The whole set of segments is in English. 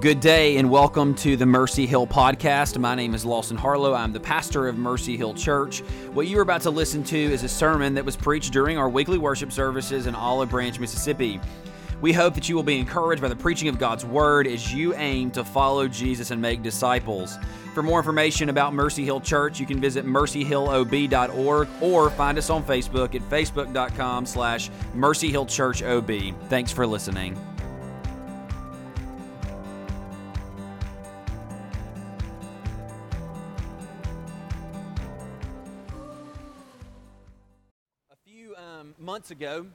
Good day and welcome to the Mercy Hill podcast. My name is Lawson Harlow. I'm the pastor of Mercy Hill Church. What you're about to listen to is a sermon that was preached during our weekly worship services in Olive Branch, Mississippi. We hope that you will be encouraged by the preaching of God's word as you aim to follow Jesus and make disciples. For more information about Mercy Hill Church, you can visit mercyhillob.org or find us on Facebook at facebook.com slash mercyhillchurchob. Thanks for listening. Months ago,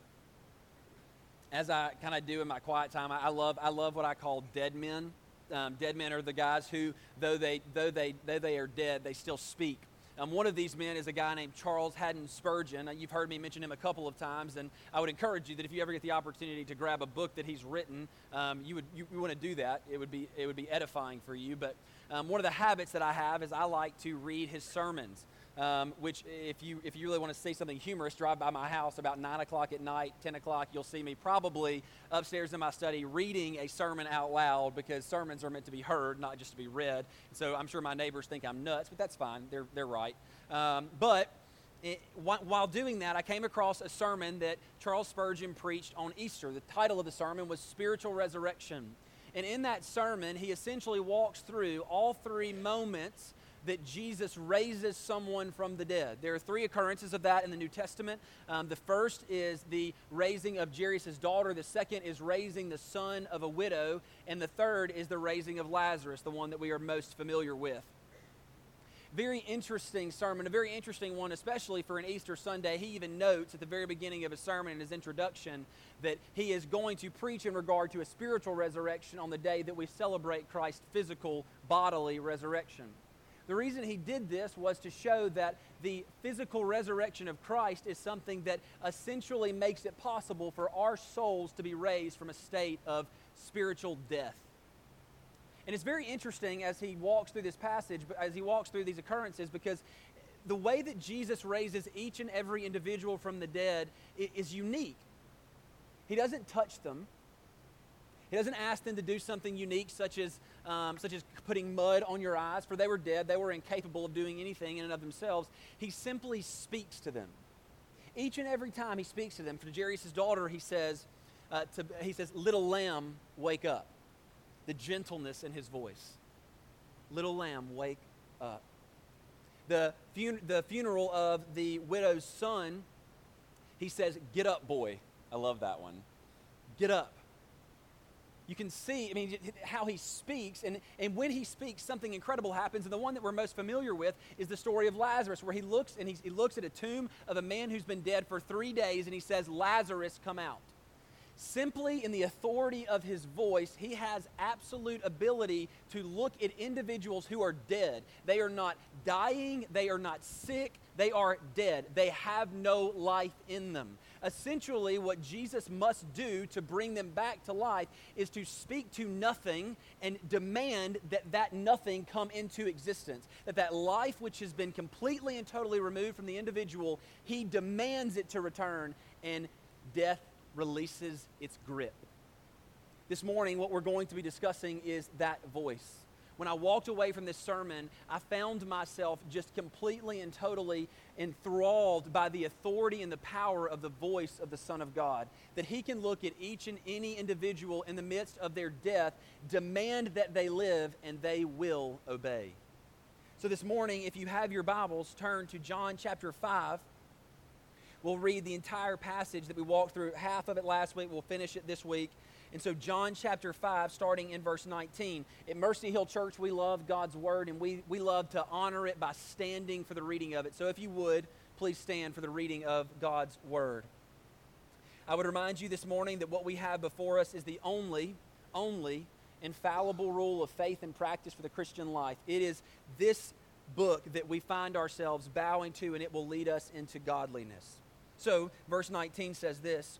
as I kind of do in my quiet time, I, love I love what I call dead men. Um, dead men are the guys who, though they though they though they are dead, they still speak. Um, one of these men is a guy named Charles Haddon Spurgeon. You've heard me mention him a couple of times, and I would encourage you that if you ever get the opportunity to grab a book that he's written, um, you would you, you want to do that. It would be it would be edifying for you. But um, one of the habits that I have is I like to read his sermons um, which if you if you really want to see something humorous, drive by my house about nine o'clock at night, ten o'clock. You'll see me probably upstairs in my study reading a sermon out loud because sermons are meant to be heard, not just to be read. So I'm sure my neighbors think I'm nuts, but that's fine. They're they're right. Um, but it, while doing that, I came across a sermon that Charles Spurgeon preached on Easter. The title of the sermon was Spiritual Resurrection. And in that sermon, he essentially walks through all three moments that Jesus raises someone from the dead. There are three occurrences of that in the New Testament. Um, the first is the raising of Jairus' daughter, the second is raising the son of a widow, and the third is the raising of Lazarus, the one that we are most familiar with. Very interesting sermon, a very interesting one, especially for an Easter Sunday. He even notes at the very beginning of his sermon in his introduction that he is going to preach in regard to a spiritual resurrection on the day that we celebrate Christ's physical bodily resurrection. The reason he did this was to show that the physical resurrection of Christ is something that essentially makes it possible for our souls to be raised from a state of spiritual death. And it's very interesting as he walks through this passage, as he walks through these occurrences, because the way that Jesus raises each and every individual from the dead is unique. He doesn't touch them, he doesn't ask them to do something unique, such as, um, such as putting mud on your eyes, for they were dead. They were incapable of doing anything in and of themselves. He simply speaks to them. Each and every time he speaks to them, for Jairus' daughter, he says, uh, to, he says, Little lamb, wake up. The gentleness in his voice. Little lamb, wake up. The, fun- the funeral of the widow's son, he says, Get up, boy. I love that one. Get up you can see, I mean, how he speaks. And, and when he speaks, something incredible happens. And the one that we're most familiar with is the story of Lazarus, where he looks and he, he looks at a tomb of a man who's been dead for three days and he says, Lazarus, come out. Simply in the authority of his voice, he has absolute ability to look at individuals who are dead. They are not dying, they are not sick, they are dead. They have no life in them. Essentially, what Jesus must do to bring them back to life is to speak to nothing and demand that that nothing come into existence. That that life which has been completely and totally removed from the individual, he demands it to return, and death releases its grip. This morning, what we're going to be discussing is that voice. When I walked away from this sermon, I found myself just completely and totally enthralled by the authority and the power of the voice of the Son of God. That He can look at each and any individual in the midst of their death, demand that they live, and they will obey. So, this morning, if you have your Bibles, turn to John chapter 5. We'll read the entire passage that we walked through, half of it last week. We'll finish it this week. And so, John chapter 5, starting in verse 19. At Mercy Hill Church, we love God's word and we, we love to honor it by standing for the reading of it. So, if you would, please stand for the reading of God's word. I would remind you this morning that what we have before us is the only, only infallible rule of faith and practice for the Christian life. It is this book that we find ourselves bowing to, and it will lead us into godliness. So, verse 19 says this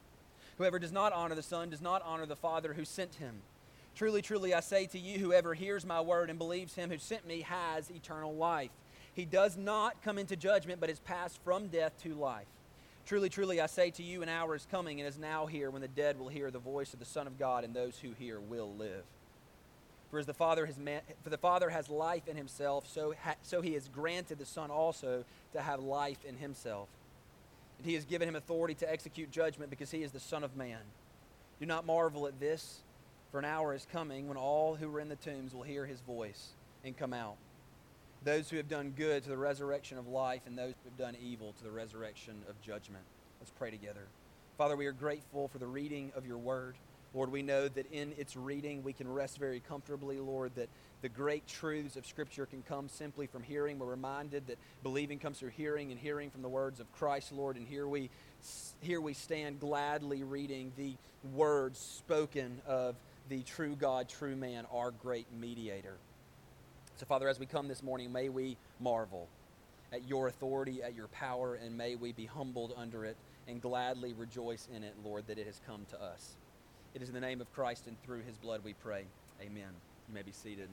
Whoever does not honor the Son does not honor the Father who sent him. Truly, truly, I say to you, whoever hears my word and believes him who sent me has eternal life. He does not come into judgment, but is passed from death to life. Truly, truly, I say to you, an hour is coming and is now here when the dead will hear the voice of the Son of God, and those who hear will live. For as the Father has, for the Father has life in himself, so, ha, so he has granted the Son also to have life in himself. And he has given him authority to execute judgment because he is the Son of Man. Do not marvel at this, for an hour is coming when all who are in the tombs will hear his voice and come out those who have done good to the resurrection of life, and those who have done evil to the resurrection of judgment. Let's pray together. Father, we are grateful for the reading of your word. Lord, we know that in its reading we can rest very comfortably, Lord, that the great truths of Scripture can come simply from hearing. We're reminded that believing comes through hearing and hearing from the words of Christ, Lord. And here we, here we stand gladly reading the words spoken of the true God, true man, our great mediator. So, Father, as we come this morning, may we marvel at your authority, at your power, and may we be humbled under it and gladly rejoice in it, Lord, that it has come to us. It is in the name of Christ and through his blood we pray. Amen. You may be seated.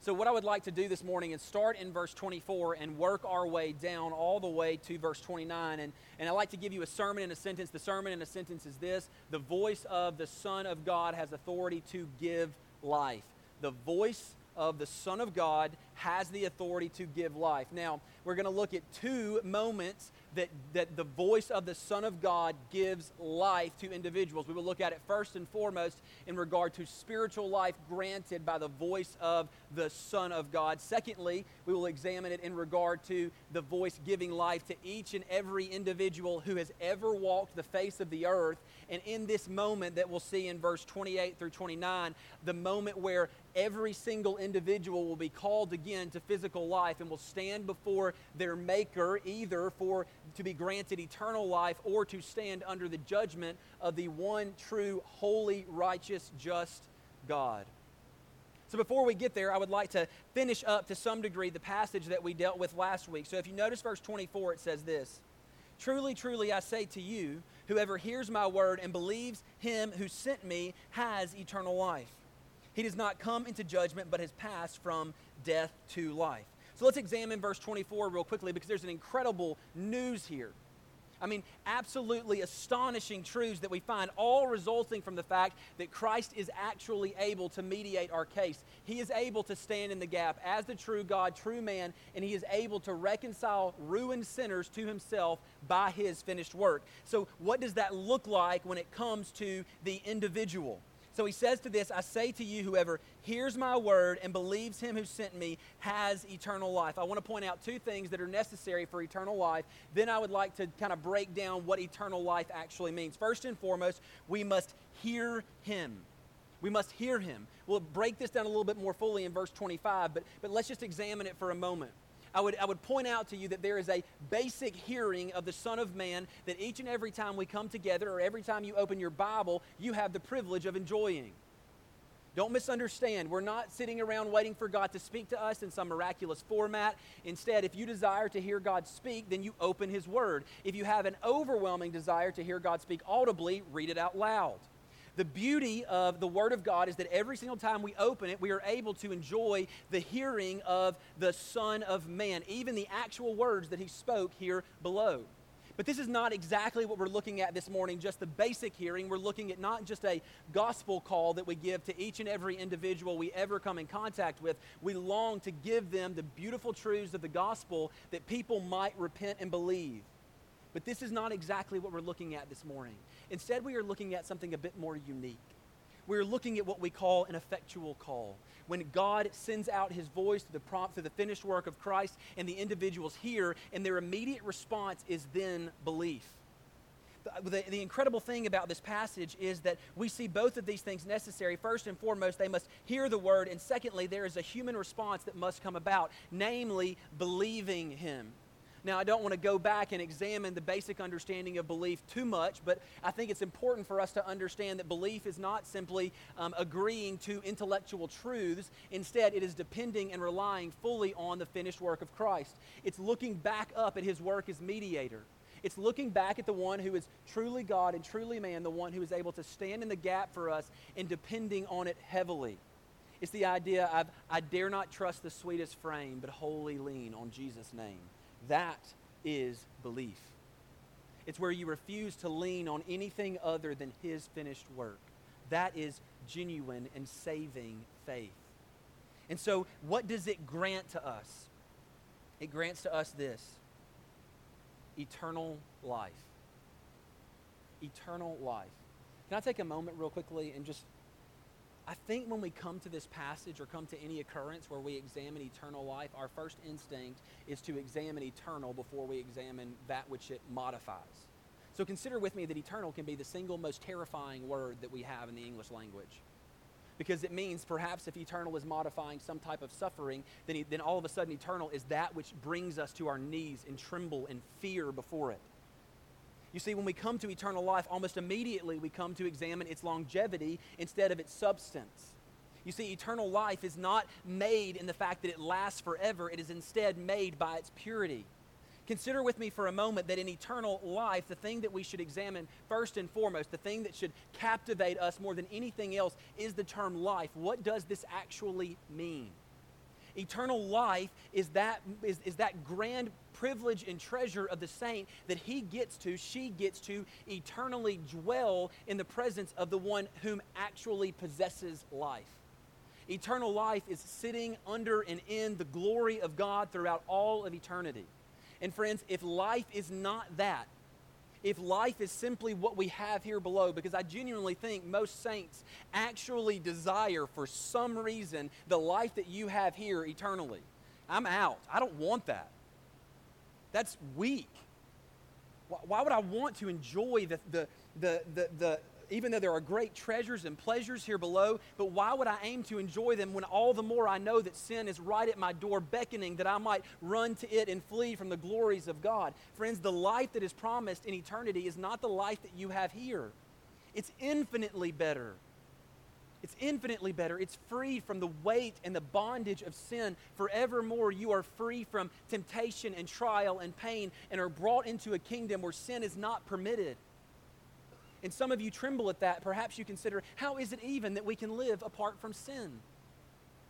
So, what I would like to do this morning is start in verse 24 and work our way down all the way to verse 29. And, and I'd like to give you a sermon in a sentence. The sermon in a sentence is this The voice of the Son of God has authority to give life. The voice of the Son of God has the authority to give life. Now, we're going to look at two moments that, that the voice of the Son of God gives life to individuals. We will look at it first and foremost in regard to spiritual life granted by the voice of the Son of God. Secondly, we will examine it in regard to the voice giving life to each and every individual who has ever walked the face of the earth. And in this moment that we'll see in verse 28 through 29, the moment where every single individual will be called again to physical life and will stand before their Maker either for to be granted eternal life or to stand under the judgment of the one true, holy, righteous, just God. So before we get there, I would like to finish up to some degree the passage that we dealt with last week. So if you notice verse 24, it says this Truly, truly, I say to you, whoever hears my word and believes him who sent me has eternal life. He does not come into judgment, but has passed from death to life. So let's examine verse 24 real quickly because there's an incredible news here. I mean, absolutely astonishing truths that we find, all resulting from the fact that Christ is actually able to mediate our case. He is able to stand in the gap as the true God, true man, and he is able to reconcile ruined sinners to himself by his finished work. So, what does that look like when it comes to the individual? So he says to this, I say to you, whoever hears my word and believes him who sent me has eternal life. I want to point out two things that are necessary for eternal life. Then I would like to kind of break down what eternal life actually means. First and foremost, we must hear him. We must hear him. We'll break this down a little bit more fully in verse 25, but, but let's just examine it for a moment. I would, I would point out to you that there is a basic hearing of the Son of Man that each and every time we come together or every time you open your Bible, you have the privilege of enjoying. Don't misunderstand. We're not sitting around waiting for God to speak to us in some miraculous format. Instead, if you desire to hear God speak, then you open His Word. If you have an overwhelming desire to hear God speak audibly, read it out loud. The beauty of the Word of God is that every single time we open it, we are able to enjoy the hearing of the Son of Man, even the actual words that He spoke here below. But this is not exactly what we're looking at this morning, just the basic hearing. We're looking at not just a gospel call that we give to each and every individual we ever come in contact with. We long to give them the beautiful truths of the gospel that people might repent and believe. But this is not exactly what we're looking at this morning. Instead, we are looking at something a bit more unique. We're looking at what we call an effectual call. When God sends out his voice through the prompt, through the finished work of Christ, and the individuals hear, and their immediate response is then belief. The, the, the, incredible thing about this passage is that we see both of these things necessary. First and foremost, they must hear the word, and secondly, there is a human response that must come about, namely, believing him. Now, I don't want to go back and examine the basic understanding of belief too much, but I think it's important for us to understand that belief is not simply um, agreeing to intellectual truths. Instead, it is depending and relying fully on the finished work of Christ. It's looking back up at his work as mediator. It's looking back at the one who is truly God and truly man, the one who is able to stand in the gap for us and depending on it heavily. It's the idea of I dare not trust the sweetest frame, but wholly lean on Jesus' name. That is belief. It's where you refuse to lean on anything other than His finished work. That is genuine and saving faith. And so, what does it grant to us? It grants to us this eternal life. Eternal life. Can I take a moment, real quickly, and just I think when we come to this passage or come to any occurrence where we examine eternal life, our first instinct is to examine eternal before we examine that which it modifies. So consider with me that eternal can be the single most terrifying word that we have in the English language. Because it means perhaps if eternal is modifying some type of suffering, then, then all of a sudden eternal is that which brings us to our knees and tremble and fear before it. You see, when we come to eternal life, almost immediately we come to examine its longevity instead of its substance. You see, eternal life is not made in the fact that it lasts forever, it is instead made by its purity. Consider with me for a moment that in eternal life, the thing that we should examine first and foremost, the thing that should captivate us more than anything else, is the term life. What does this actually mean? Eternal life is that, is, is that grand privilege and treasure of the saint that he gets to, she gets to eternally dwell in the presence of the one whom actually possesses life. Eternal life is sitting under and in the glory of God throughout all of eternity. And friends, if life is not that, if life is simply what we have here below, because I genuinely think most saints actually desire, for some reason, the life that you have here eternally. I'm out. I don't want that. That's weak. Why would I want to enjoy the, the, the, the, the even though there are great treasures and pleasures here below, but why would I aim to enjoy them when all the more I know that sin is right at my door, beckoning that I might run to it and flee from the glories of God? Friends, the life that is promised in eternity is not the life that you have here, it's infinitely better. It's infinitely better. It's free from the weight and the bondage of sin. Forevermore, you are free from temptation and trial and pain and are brought into a kingdom where sin is not permitted. And some of you tremble at that. Perhaps you consider, how is it even that we can live apart from sin?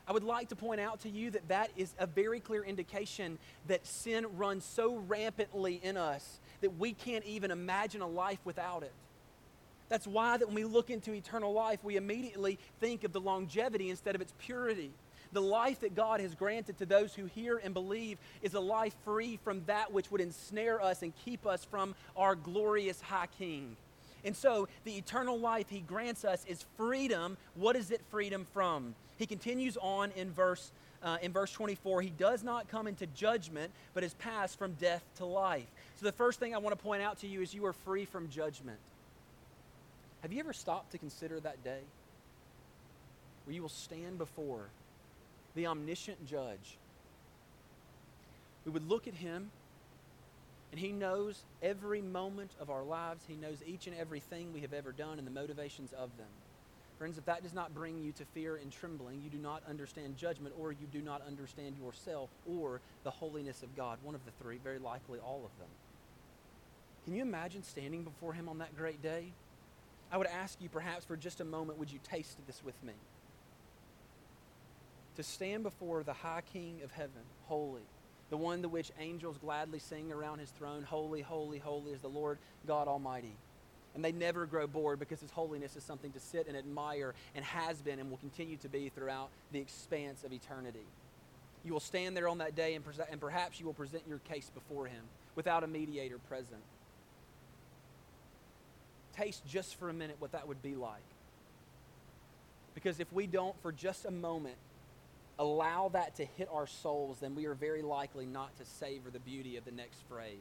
I would like to point out to you that that is a very clear indication that sin runs so rampantly in us that we can't even imagine a life without it. That's why that when we look into eternal life, we immediately think of the longevity instead of its purity. The life that God has granted to those who hear and believe is a life free from that which would ensnare us and keep us from our glorious high king. And so the eternal life he grants us is freedom. What is it freedom from? He continues on in verse, uh, in verse 24. He does not come into judgment, but is passed from death to life. So the first thing I want to point out to you is you are free from judgment. Have you ever stopped to consider that day where you will stand before the omniscient judge? We would look at him and He knows every moment of our lives. He knows each and everything we have ever done and the motivations of them. Friends, if that does not bring you to fear and trembling, you do not understand judgment, or you do not understand yourself or the holiness of God. One of the three, very likely all of them. Can you imagine standing before Him on that great day? I would ask you, perhaps for just a moment, would you taste this with me? To stand before the high King of heaven, holy, the one to which angels gladly sing around his throne, Holy, holy, holy is the Lord God Almighty. And they never grow bored because his holiness is something to sit and admire and has been and will continue to be throughout the expanse of eternity. You will stand there on that day and, perhaps you will present your case before him without a mediator present. Taste just for a minute what that would be like. Because if we don't, for just a moment, allow that to hit our souls, then we are very likely not to savor the beauty of the next phrase.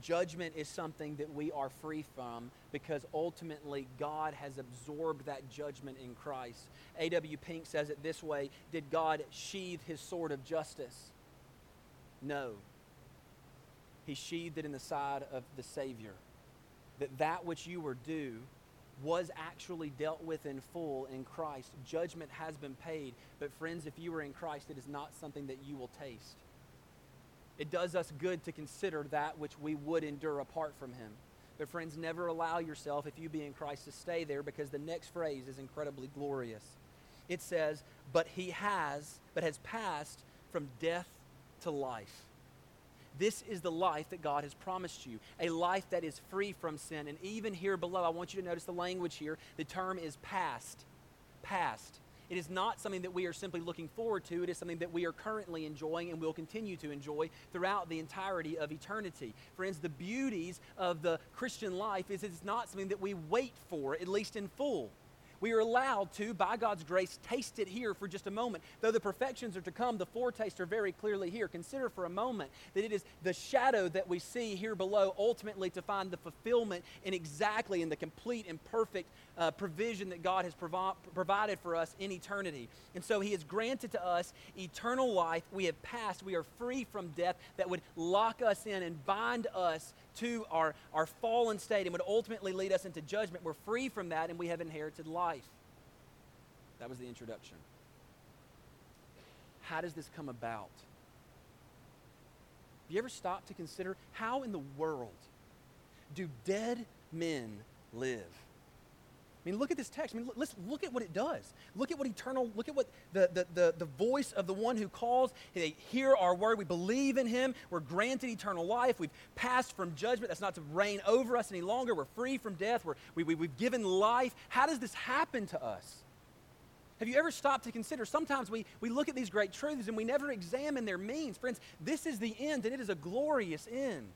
Judgment is something that we are free from because ultimately God has absorbed that judgment in Christ. A.W. Pink says it this way Did God sheathe his sword of justice? No. he sheathed it in the side of the Savior. That that which you were due was actually dealt with in full in Christ. Judgment has been paid. But, friends, if you are in Christ, it is not something that you will taste. It does us good to consider that which we would endure apart from Him. But, friends, never allow yourself, if you be in Christ, to stay there because the next phrase is incredibly glorious. It says, But He has, but has passed from death to life. This is the life that God has promised you, a life that is free from sin. And even here below, I want you to notice the language here. The term is past. Past. It is not something that we are simply looking forward to. It is something that we are currently enjoying and will continue to enjoy throughout the entirety of eternity. Friends, the beauties of the Christian life is it's not something that we wait for, at least in full we are allowed to, by God's grace, taste it here for just a moment. Though the perfections are to come, the foretaste are very clearly here. Consider for a moment that it is the shadow that we see here below ultimately to find the fulfillment in exactly in the complete and perfect uh, provision that God has provi- provided for us in eternity. And so He has granted to us eternal life. We have passed, we are free from death that would lock us in and bind us to our, our fallen state and would ultimately lead us into judgment. We're free from that and we have inherited life. That was the introduction. How does this come about? Have you ever stopped to consider how in the world do dead men live? I mean, look at this text. I mean, let's look at what it does. Look at what eternal, look at what the, the, the, the voice of the one who calls. They hear our word. We believe in him. We're granted eternal life. We've passed from judgment. That's not to reign over us any longer. We're free from death. We're, we, we, we've given life. How does this happen to us? Have you ever stopped to consider? Sometimes we, we look at these great truths and we never examine their means. Friends, this is the end, and it is a glorious end.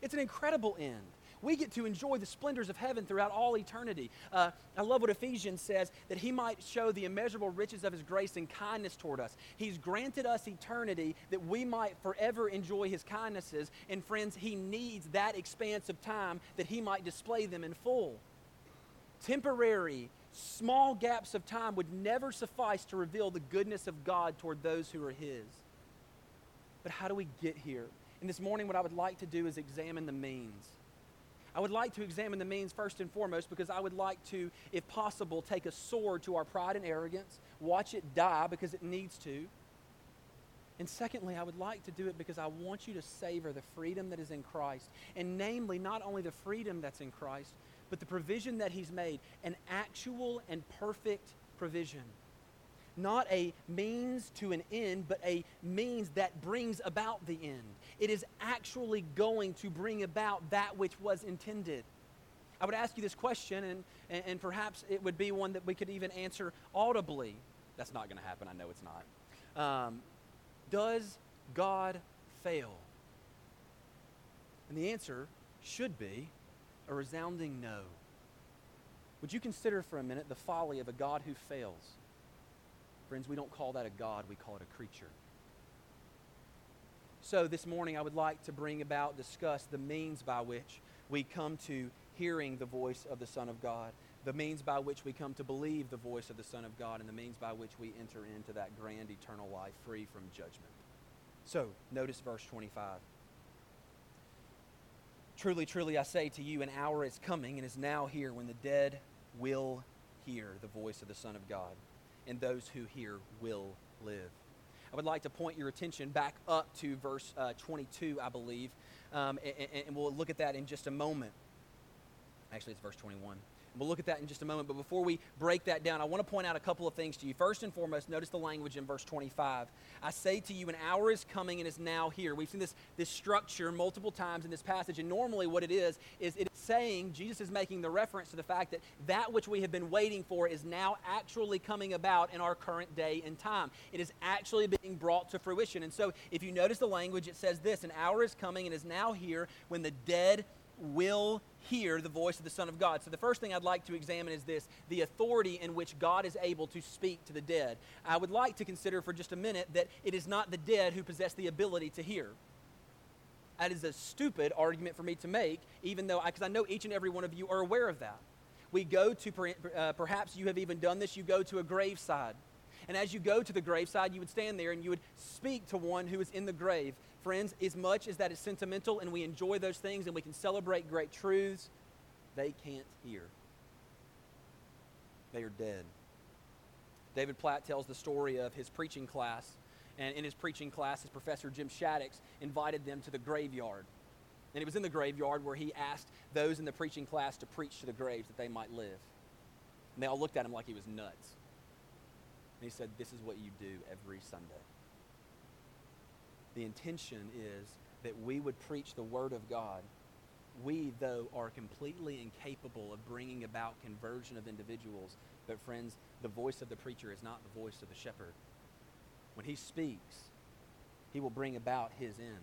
It's an incredible end we get to enjoy the splendors of heaven throughout all eternity. Uh, I love what Ephesians says that he might show the immeasurable riches of his grace and kindness toward us. He's granted us eternity that we might forever enjoy his kindnesses. And friends, he needs that expanse of time that he might display them in full. Temporary, small gaps of time would never suffice to reveal the goodness of God toward those who are his. But how do we get here? And this morning, what I would like to do is examine the means. I would like to examine the means first and foremost because I would like to, if possible, take a sword to our pride and arrogance, watch it die because it needs to. And secondly, I would like to do it because I want you to savor the freedom that is in Christ. And namely, not only the freedom that's in Christ, but the provision that He's made an actual and perfect provision not a means to an end, but a means that brings about the end. It is actually going to bring about that which was intended. I would ask you this question, and, and, and perhaps it would be one that we could even answer audibly. That's not going to happen. I know it's not. Um, does God fail? And the answer should be a resounding no. Would you consider for a minute the folly of a God who fails? Friends, we don't call that a God, we call it a creature. So this morning, I would like to bring about, discuss the means by which we come to hearing the voice of the Son of God, the means by which we come to believe the voice of the Son of God, and the means by which we enter into that grand eternal life free from judgment. So, notice verse 25. Truly, truly, I say to you, an hour is coming and is now here when the dead will hear the voice of the Son of God and those who hear will live. I would like to point your attention back up to verse uh, 22, I believe, um, and, and we'll look at that in just a moment. Actually, it's verse 21. We'll look at that in just a moment. But before we break that down, I want to point out a couple of things to you. First and foremost, notice the language in verse 25. I say to you, an hour is coming and is now here. We've seen this, this structure multiple times in this passage. And normally, what it is, is it's saying, Jesus is making the reference to the fact that that which we have been waiting for is now actually coming about in our current day and time. It is actually being brought to fruition. And so, if you notice the language, it says this An hour is coming and is now here when the dead will hear the voice of the Son of God. So, the first thing I'd like to examine is this the authority in which God is able to speak to the dead. I would like to consider for just a minute that it is not the dead who possess the ability to hear. That is a stupid argument for me to make, even though, because I, I, know each and every one of you are aware of that. We go to, uh, perhaps you have even done this, you go to a graveside And as you go to the graveside, you would stand there and you would speak to one who is in the grave. Friends, as much as that is sentimental and we enjoy those things and we can celebrate great truths, they can't hear. They are dead. David Platt tells the story of his preaching class. And in his preaching class, his professor Jim Shaddix invited them to the graveyard. And it was in the graveyard where he asked those in the preaching class to preach to the graves that they might live. And they all looked at him like he was nuts. And he said, This is what you do every Sunday. The intention is that we would preach the Word of God. We, though, are completely incapable of bringing about conversion of individuals. But, friends, the voice of the preacher is not the voice of the shepherd. When he speaks, he will bring about his end.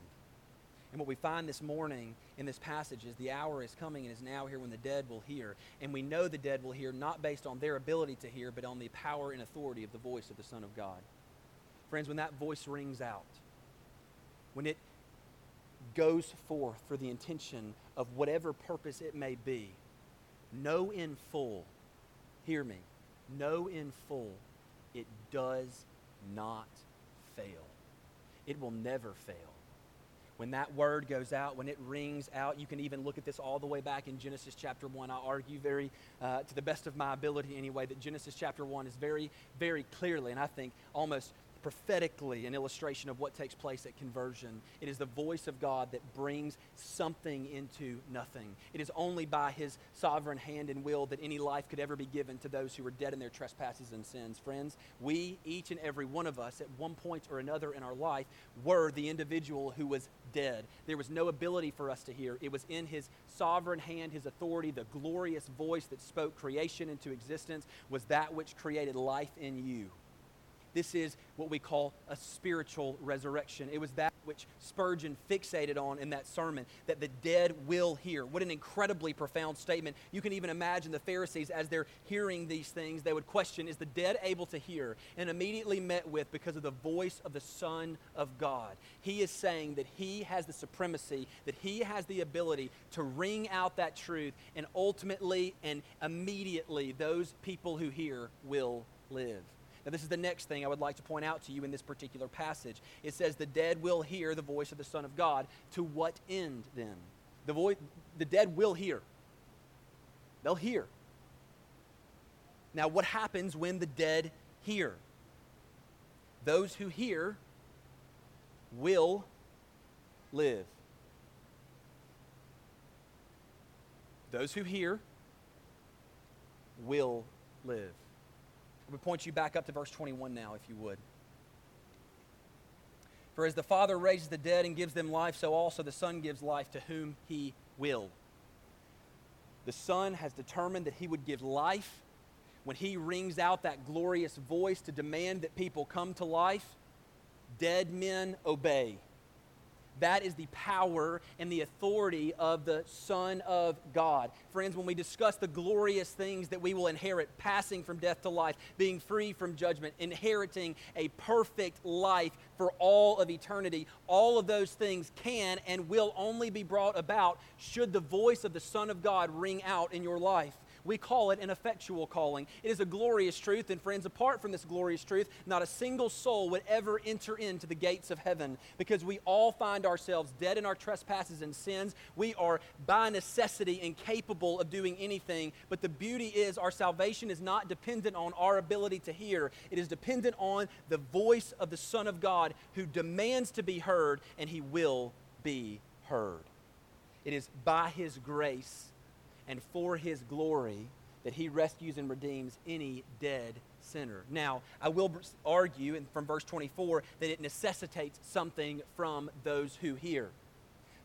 And what we find this morning in this passage is the hour is coming and is now here when the dead will hear. And we know the dead will hear not based on their ability to hear, but on the power and authority of the voice of the Son of God. Friends, when that voice rings out, when it goes forth for the intention of whatever purpose it may be, know in full, hear me, know in full, it does not fail. It will never fail when that word goes out, when it rings out, you can even look at this all the way back in Genesis chapter 1. I argue very, uh, to the best of my ability anyway, that Genesis chapter 1 is very, very clearly, and I think almost prophetically an illustration of what takes place at conversion. It is the voice of God that brings something into nothing. It is only by his sovereign hand and will that any life could ever be given to those who were dead in their trespasses and sins. Friends, we, each and every one of us, at one point or another in our life, were the individual who was dead. There was no ability for us to hear. It was in his sovereign hand, his authority, the glorious voice that spoke creation into existence was that which created life in you. This is what we call a spiritual resurrection. It was that which Spurgeon fixated on in that sermon that the dead will hear. What an incredibly profound statement. You can even imagine the Pharisees, as they're hearing these things, they would question, Is the dead able to hear? And immediately met with because of the voice of the Son of God. He is saying that he has the supremacy, that he has the ability to ring out that truth, and ultimately and immediately those people who hear will live. Now, this is the next thing I would like to point out to you in this particular passage. It says, The dead will hear the voice of the Son of God. To what end then? The, voice, the dead will hear. They'll hear. Now, what happens when the dead hear? Those who hear will live. Those who hear will live. I would point you back up to verse 21 now, if you would. For as the Father raises the dead and gives them life, so also the Son gives life to whom he will. The Son has determined that he would give life. When he rings out that glorious voice to demand that people come to life, dead men obey. That is the power and the authority of the Son of God. Friends, when we discuss the glorious things that we will inherit, passing from death to life, being free from judgment, inheriting a perfect life for all of eternity, all of those things can and will only be brought about should the voice of the Son of God ring out in your life. We call it an effectual calling. It is a glorious truth, and friends, apart from this glorious truth, not a single soul would ever enter into the gates of heaven because we all find ourselves dead in our trespasses and sins. We are by necessity incapable of doing anything, but the beauty is our salvation is not dependent on our ability to hear, it is dependent on the voice of the Son of God who demands to be heard, and he will be heard. It is by his grace and for his glory that he rescues and redeems any dead sinner. Now, I will argue from verse 24 that it necessitates something from those who hear.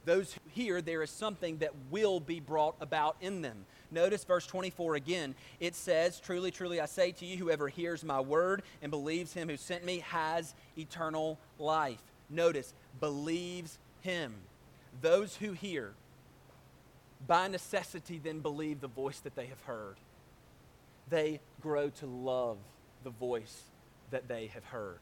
Those who hear, there is something that will be brought about in them. Notice verse 24 again. It says, Truly, truly, I say to you, whoever hears my word and believes him who sent me has eternal life. Notice, believes him. Those who hear, by necessity then believe the voice that they have heard. They grow to love the voice that they have heard.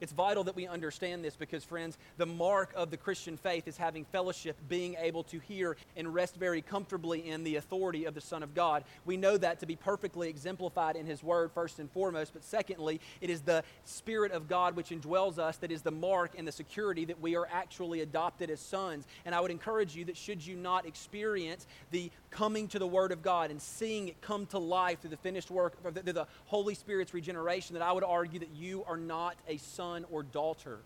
It's vital that we understand this because, friends, the mark of the Christian faith is having fellowship, being able to hear and rest very comfortably in the authority of the Son of God. We know that to be perfectly exemplified in His Word, first and foremost, but secondly, it is the Spirit of God which indwells us that is the mark and the security that we are actually adopted as sons. And I would encourage you that should you not experience the coming to the Word of God and seeing it come to life through the finished work the, the Holy Spirit's regeneration, that I would argue that you are not a son or daughter.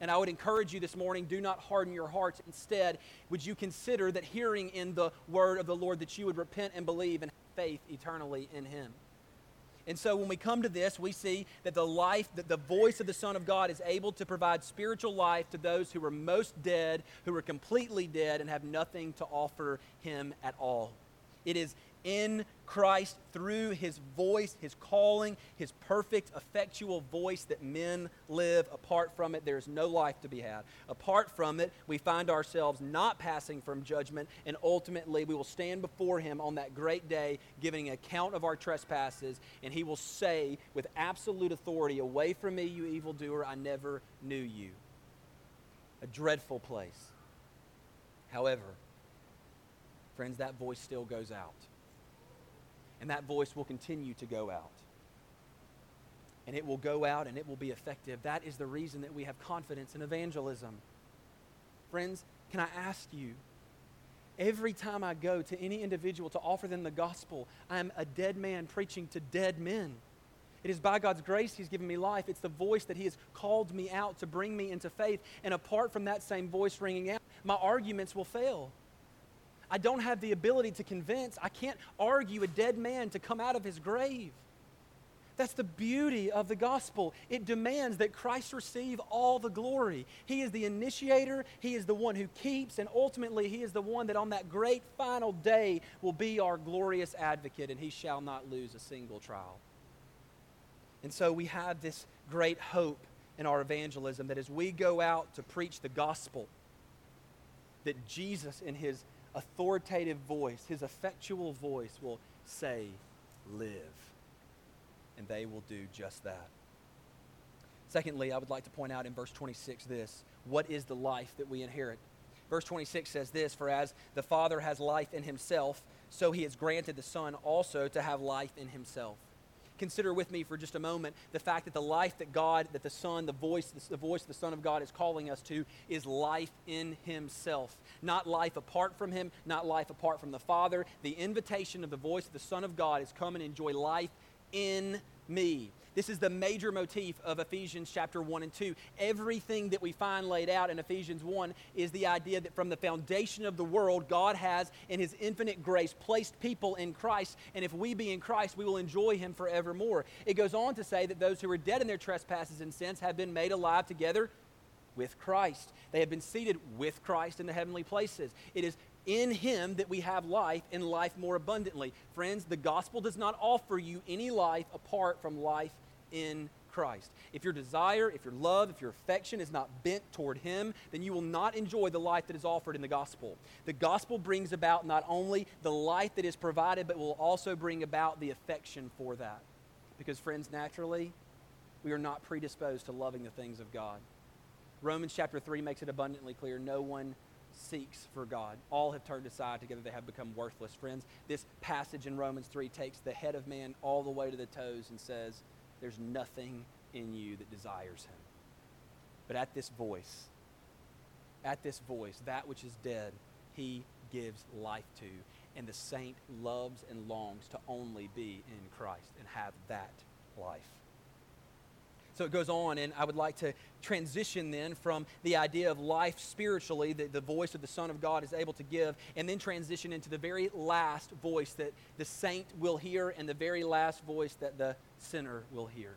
And I would encourage you this morning do not harden your hearts. Instead, would you consider that hearing in the word of the Lord that you would repent and believe and have faith eternally in Him? And so when we come to this, we see that the life, that the voice of the Son of God is able to provide spiritual life to those who are most dead, who are completely dead, and have nothing to offer Him at all. It is in Christ through his voice, his calling, his perfect, effectual voice that men live. Apart from it, there is no life to be had. Apart from it, we find ourselves not passing from judgment, and ultimately we will stand before him on that great day, giving account of our trespasses, and he will say with absolute authority, Away from me, you evildoer, I never knew you. A dreadful place. However, friends, that voice still goes out and that voice will continue to go out. And it will go out and it will be effective. That is the reason that we have confidence in evangelism. Friends, can I ask you, every time I go to any individual to offer them the gospel, I am a dead man preaching to dead men. It is by God's grace He's given me life. It's the voice that He has called me out to bring me into faith. And apart from that same voice ringing out, my arguments will fail. I don't have the ability to convince. I can't argue a dead man to come out of his grave. That's the beauty of the gospel. It demands that Christ receive all the glory. He is the initiator, He is the one who keeps, and ultimately, He is the one that on that great final day will be our glorious advocate, and He shall not lose a single trial. And so we have this great hope in our evangelism that as we go out to preach the gospel, that Jesus, in His authoritative voice, his effectual voice will say, Live. And they will do just that. Secondly, I would like to point out in verse 26 this what is the life that we inherit? Verse 26 says this For as the Father has life in himself, so he has granted the Son also to have life in himself consider with me for just a moment the fact that the life that God, that the Son, the voice, the voice of the Son of God is calling us to is life in Himself. Not life apart from Him, not life apart from the Father. The invitation of the voice of the Son of God is come and enjoy life in me. This is the major motif of Ephesians chapter 1 and 2. Everything that we find laid out in Ephesians 1 is the idea that from the foundation of the world, God has, in His infinite grace, placed people in Christ. And if we be in Christ, we will enjoy Him forevermore. It goes on to say that those who are dead in their trespasses and sins have been made alive together with Christ. They have been seated with Christ in the heavenly places. It is in him that we have life and life more abundantly. Friends, the gospel does not offer you any life apart from life in Christ. If your desire, if your love, if your affection is not bent toward Him, then you will not enjoy the life that is offered in the gospel. The gospel brings about not only the life that is provided, but will also bring about the affection for that. Because, friends, naturally, we are not predisposed to loving the things of God. Romans chapter 3 makes it abundantly clear no one seeks for God. All have turned aside together, they have become worthless. Friends, this passage in Romans 3 takes the head of man all the way to the toes and says, There's nothing in you that desires him. But at this voice, at this voice, that which is dead, he gives life to. And the saint loves and longs to only be in Christ and have that life. So it goes on, and I would like to transition then from the idea of life spiritually that the voice of the Son of God is able to give, and then transition into the very last voice that the saint will hear and the very last voice that the sinner will hear.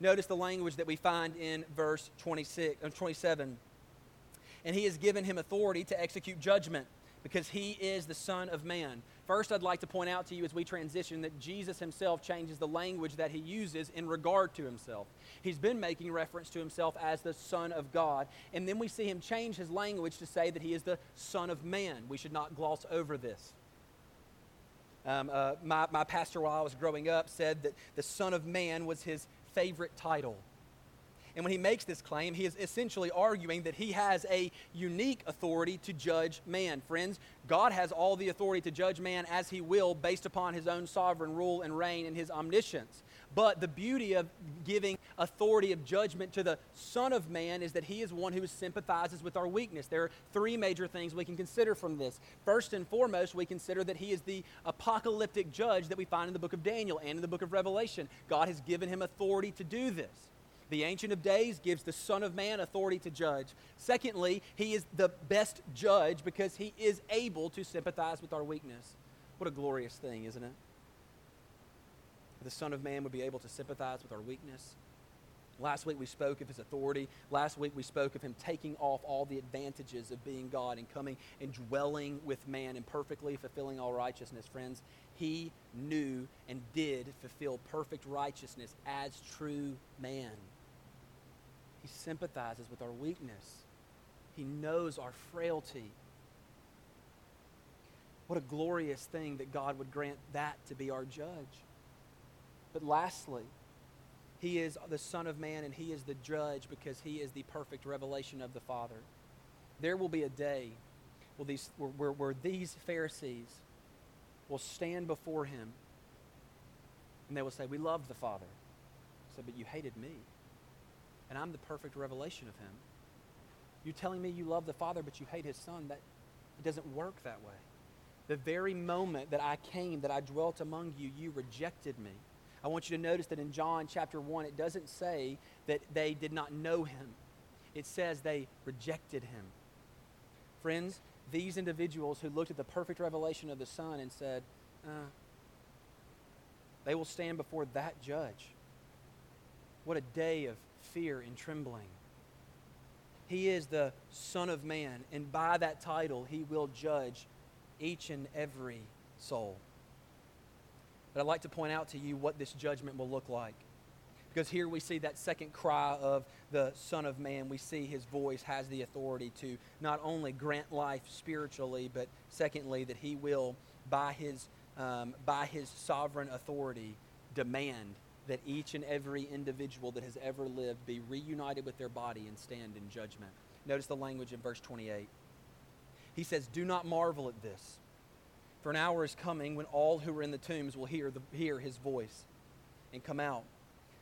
Notice the language that we find in verse 26, uh, 27. And he has given him authority to execute judgment because he is the Son of Man. First, I'd like to point out to you as we transition that Jesus himself changes the language that he uses in regard to himself. He's been making reference to himself as the Son of God, and then we see him change his language to say that he is the Son of Man. We should not gloss over this. Um, uh, my, my pastor, while I was growing up, said that the Son of Man was his favorite title. And when he makes this claim, he is essentially arguing that he has a unique authority to judge man. Friends, God has all the authority to judge man as he will based upon his own sovereign rule and reign and his omniscience. But the beauty of giving authority of judgment to the Son of Man is that he is one who sympathizes with our weakness. There are three major things we can consider from this. First and foremost, we consider that he is the apocalyptic judge that we find in the book of Daniel and in the book of Revelation. God has given him authority to do this. The Ancient of Days gives the Son of Man authority to judge. Secondly, he is the best judge because he is able to sympathize with our weakness. What a glorious thing, isn't it? The Son of Man would be able to sympathize with our weakness. Last week we spoke of his authority. Last week we spoke of him taking off all the advantages of being God and coming and dwelling with man and perfectly fulfilling all righteousness. Friends, he knew and did fulfill perfect righteousness as true man. He sympathizes with our weakness, he knows our frailty. What a glorious thing that God would grant that to be our judge. But lastly, he is the Son of Man and he is the judge because he is the perfect revelation of the Father. There will be a day where these, where, where, these Pharisees will stand before him and they will say, We love the Father. I said, But you hated me. And I'm the perfect revelation of him. You're telling me you love the Father, but you hate his Son. That it doesn't work that way. The very moment that I came, that I dwelt among you, you rejected me. I want you to notice that in John chapter 1, it doesn't say that they did not know him, it says they rejected him. Friends, these individuals who looked at the perfect revelation of the Son and said, uh, they will stand before that judge. What a day of fear and trembling. He is the Son of Man, and by that title, he will judge each and every soul. But I'd like to point out to you what this judgment will look like. Because here we see that second cry of the Son of Man. We see his voice has the authority to not only grant life spiritually, but secondly, that he will, by his, um, by his sovereign authority, demand that each and every individual that has ever lived be reunited with their body and stand in judgment. Notice the language in verse 28. He says, Do not marvel at this for an hour is coming when all who are in the tombs will hear, the, hear his voice and come out.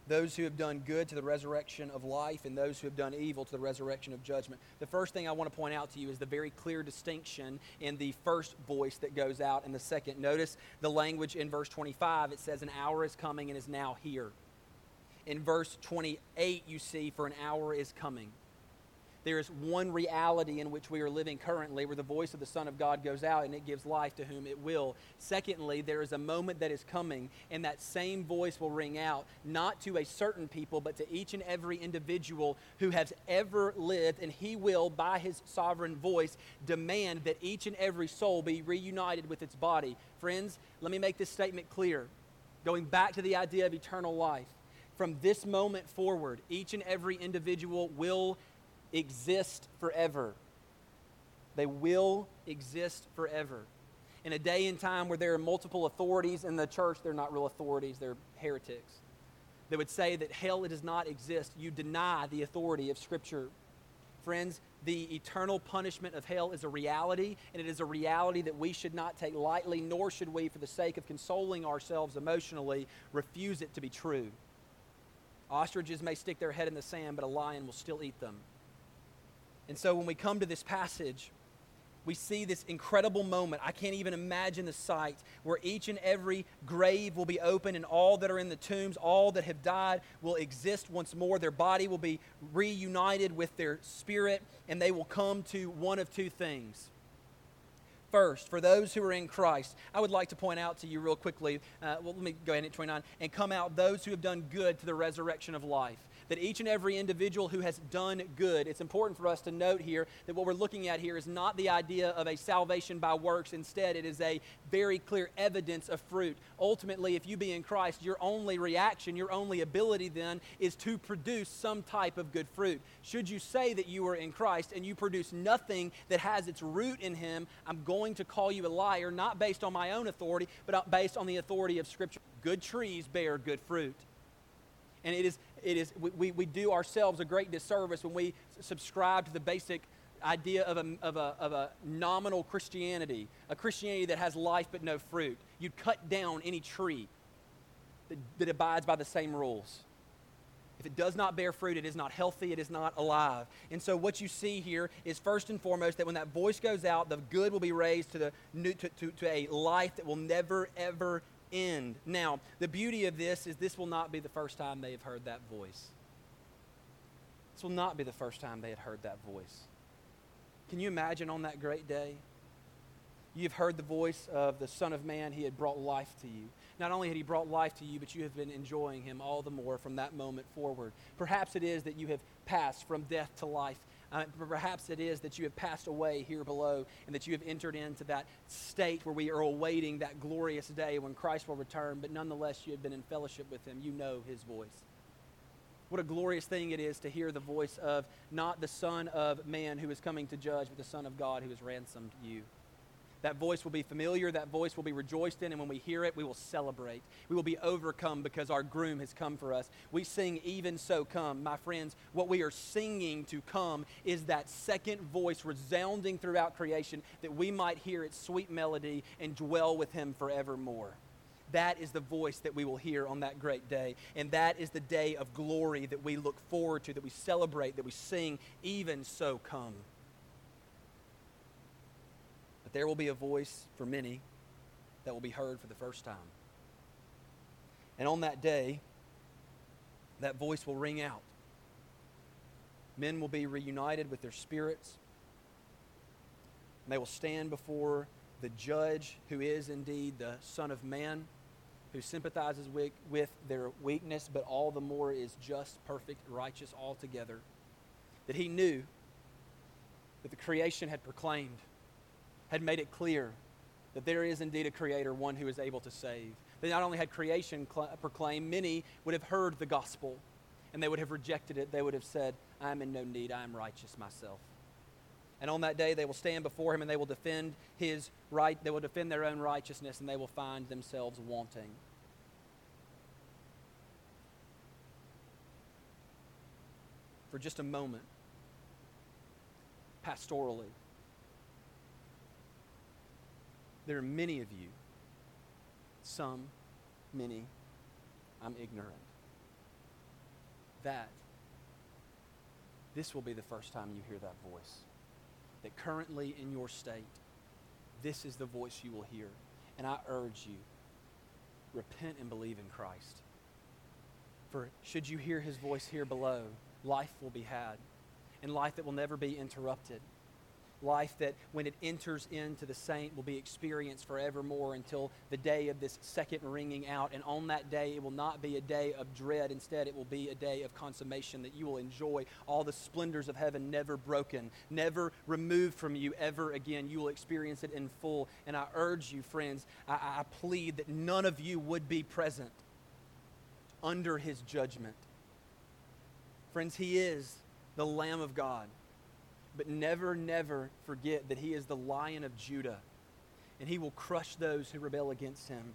Those who have done good to the resurrection of life, and those who have done evil to the resurrection of judgment. The first thing I want to point out to you is the very clear distinction in the first voice that goes out and the second. Notice the language in verse 25. It says, An hour is coming and is now here. In verse 28, you see, For an hour is coming. There is one reality in which we are living currently where the voice of the Son of God goes out and it gives life to whom it will. Secondly, there is a moment that is coming and that same voice will ring out, not to a certain people, but to each and every individual who has ever lived, and he will, by his sovereign voice, demand that each and every soul be reunited with its body. Friends, let me make this statement clear. Going back to the idea of eternal life, from this moment forward, each and every individual will exist forever. They will exist forever. In a day and time where there are multiple authorities in the church, they're not real authorities, they're heretics. They would say that hell does not exist. You deny the authority of Scripture. Friends, the eternal punishment of hell is a reality, and it is a reality that we should not take lightly, nor should we, for the sake of consoling ourselves emotionally, refuse it to be true. Ostriches may stick their head in the sand, but a lion will still eat them. And so when we come to this passage, we see this incredible moment. I can't even imagine the sight where each and every grave will be open and all that are in the tombs, all that have died, will exist once more. Their body will be reunited with their spirit, and they will come to one of two things. First, for those who are in Christ, I would like to point out to you real quickly. Uh, well, let me go ahead at 29 and come out those who have done good to the resurrection of life that each and every individual who has done good, it's important for us to note here that what we're looking at here is not the idea of a salvation by works. Instead, it is a very clear evidence of fruit. Ultimately, if you be in Christ, your only reaction, your only ability then is to produce some type of good fruit. Should you say that you are in Christ and you produce nothing that has its root in Him, I'm going to call you a liar, not based on my own authority, but uh, based on the authority of Scripture. Good trees bear good fruit. And it is, it is we, we do ourselves a great disservice when we subscribe to the basic idea of a, of, a, of a nominal Christianity, a Christianity that has life but no fruit. You'd cut down any tree that, that abides by the same rules. If it does not bear fruit, it is not healthy, it is not alive. And so, what you see here is first and foremost that when that voice goes out, the good will be raised to, the new, to, to, to a life that will never, ever end. Now, the beauty of this is this will not be the first time they have heard that voice. This will not be the first time they had heard that voice. Can you imagine on that great day? You've heard the voice of the Son of Man. He had brought life to you. Not only had he brought life to you, but you have been enjoying him all the more from that moment forward. Perhaps it is that you have passed from death to life. Uh, perhaps it is that you have passed away here below and that you have entered into that state where we are awaiting that glorious day when Christ will return, but nonetheless you have been in fellowship with him. You know his voice. What a glorious thing it is to hear the voice of not the Son of Man who is coming to judge, but the Son of God who has ransomed you. That voice will be familiar. That voice will be rejoiced in. And when we hear it, we will celebrate. We will be overcome because our groom has come for us. We sing, Even So Come. My friends, what we are singing to come is that second voice resounding throughout creation that we might hear its sweet melody and dwell with him forevermore. That is the voice that we will hear on that great day. And that is the day of glory that we look forward to, that we celebrate, that we sing, Even So Come. But there will be a voice for many that will be heard for the first time. And on that day, that voice will ring out. Men will be reunited with their spirits. And they will stand before the judge, who is indeed the Son of Man, who sympathizes with, with their weakness, but all the more is just, perfect, righteous altogether. That he knew that the creation had proclaimed had made it clear that there is indeed a creator, one who is able to save. They not only had creation cl- many would have heard the gospel and they would have rejected it. They would have said, I am in no need, I am righteous myself. And on that day, they will stand before him and they will defend his right, they will defend their own righteousness and they will find themselves wanting. For just a moment, pastorally, There are many of you, some, many, I'm ignorant, that this will be the first time you hear that voice. That currently in your state, this is the voice you will hear. And I urge you, repent and believe in Christ. For should you hear his voice here below, life will be had, and life that will never be interrupted life that when it enters into the saint will be experienced forevermore until the day of this second ringing out. And on that day, it will not be a day of dread. Instead, it will be a day of consummation that you will enjoy all the splendors of heaven, never broken, never removed from you ever again. You will experience it in full. And I urge you, friends, I, I plead that none of you would be present under his judgment. Friends, he is the Lamb of God but never, never forget that he is the lion of Judah, and he will crush those who rebel against him.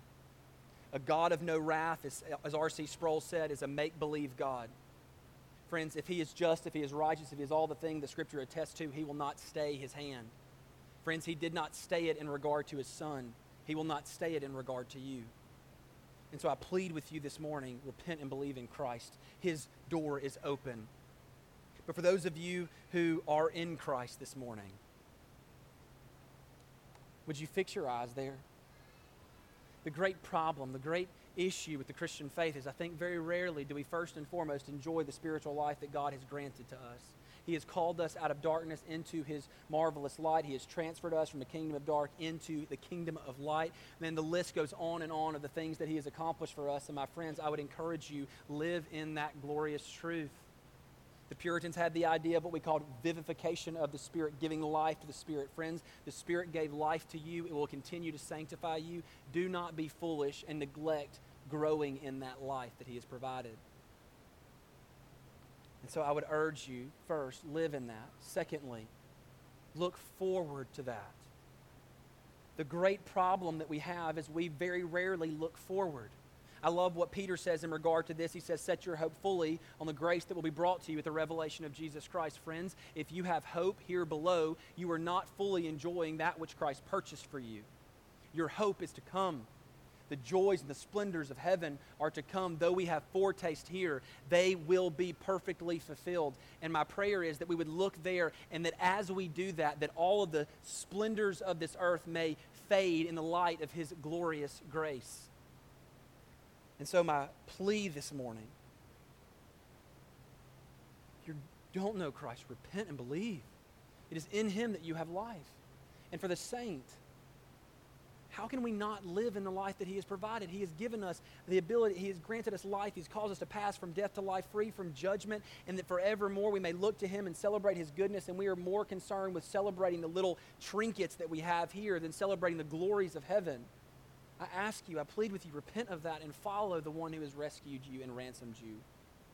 A God of no wrath, as, as R.C. Sproul said, is a make believe God. Friends, if he is just, if he is righteous, if he is all the thing the Scripture attests to, he will not stay his hand. Friends, he did not stay it in regard to his son, he will not stay it in regard to you. And so I plead with you this morning repent and believe in Christ. His door is open. But for those of you who are in Christ this morning, would you fix your eyes there? The great problem, the great issue with the Christian faith is I think very rarely do we first and foremost enjoy the spiritual life that God has granted to us. He has called us out of darkness into his marvelous light. He has transferred us from the kingdom of dark into the kingdom of light. And then the list goes on and on of the things that he has accomplished for us. And my friends, I would encourage you live in that glorious truth. The Puritans had the idea of what we called vivification of the Spirit, giving life to the Spirit. Friends, the Spirit gave life to you. It will continue to sanctify you. Do not be foolish and neglect growing in that life that He has provided. And so I would urge you, first, live in that. Secondly, look forward to that. The great problem that we have is we very rarely look forward. I love what Peter says in regard to this. He says, Set your hope fully on the grace that will be brought to you at the revelation of Jesus Christ. Friends, if you have hope here below, you are not fully enjoying that which Christ purchased for you. Your hope is to come the joys and the splendors of heaven are to come. Though we have foretaste here, they will be perfectly fulfilled. And my prayer is that we would look there and that as we do that, that all of the splendors of this earth may fade in the light of his glorious grace. And so my plea this morning, you don't know Christ, repent and believe. It is in him that you have life. And for the saint, how can we not live in the life that He has provided? He has given us the ability, He has granted us life. He's caused us to pass from death to life, free from judgment, and that forevermore we may look to Him and celebrate His goodness. And we are more concerned with celebrating the little trinkets that we have here than celebrating the glories of heaven. I ask you, I plead with you, repent of that and follow the one who has rescued you and ransomed you.